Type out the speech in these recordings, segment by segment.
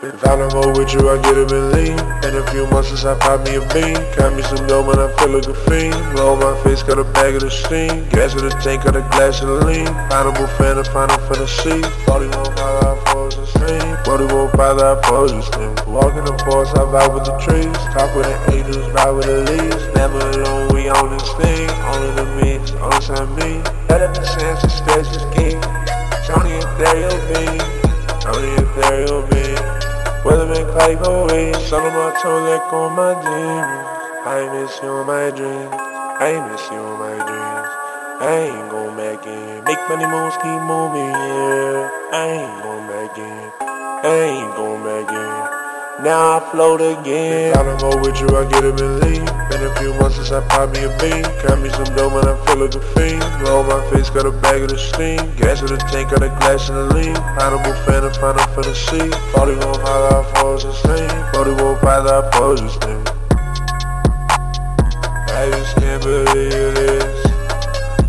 If I go with you, I get a lean. In a few months since I pop me a bean. Got me some dope and I feel like a fiend. Roll my face, got a bag of the steam. Gas in the tank, got a glass of the lean. Pineapple fan, a final fantasy. 41 by I pose the same. 41 by I pose the same. Walking the forest, I vibe with the trees. Talk with the angels, ride with the leaves. Never alone, we own this thing. Only the means, only time me. Better than sense, the stage is king. Tony and Dario B. Tony and Dario Clyde away. Sun on my toe, let go of my demons. I miss you in my dreams. I miss you in my dreams. I ain't going back in. Make money moves, keep moving, yeah. I ain't going back in. I ain't going back in. Now I float again. I don't go with you, I get a believe. Been a few months since I pop me a bean. Got me some dope and I feel like a fiend. Roll my face, got a bag of the steam. Gas in the tank, got a glass in the lean. Pineapple fan, a final fantasy. 41 high, I pose the same. 41 five, I pose the same. I just can't believe this.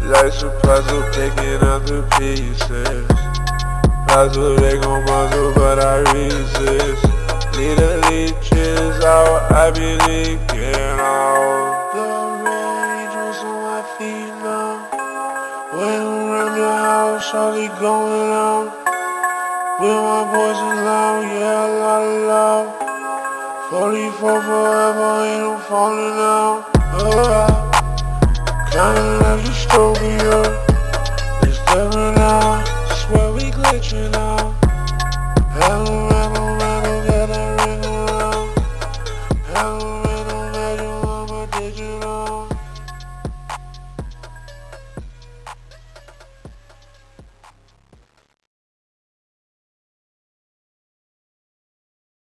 Life's a puzzle, taking out the pieces. Puzzle, they gon' puzzle, but I resist. Leeches out, I be leaking out. The angels on my feet now. When around the house, Charlie going out. With my boys is loud, yeah, a lot of love. 44 forever, ain't no falling out. Uh, kinda like dystopia. It's different now, swear we glitching out. you.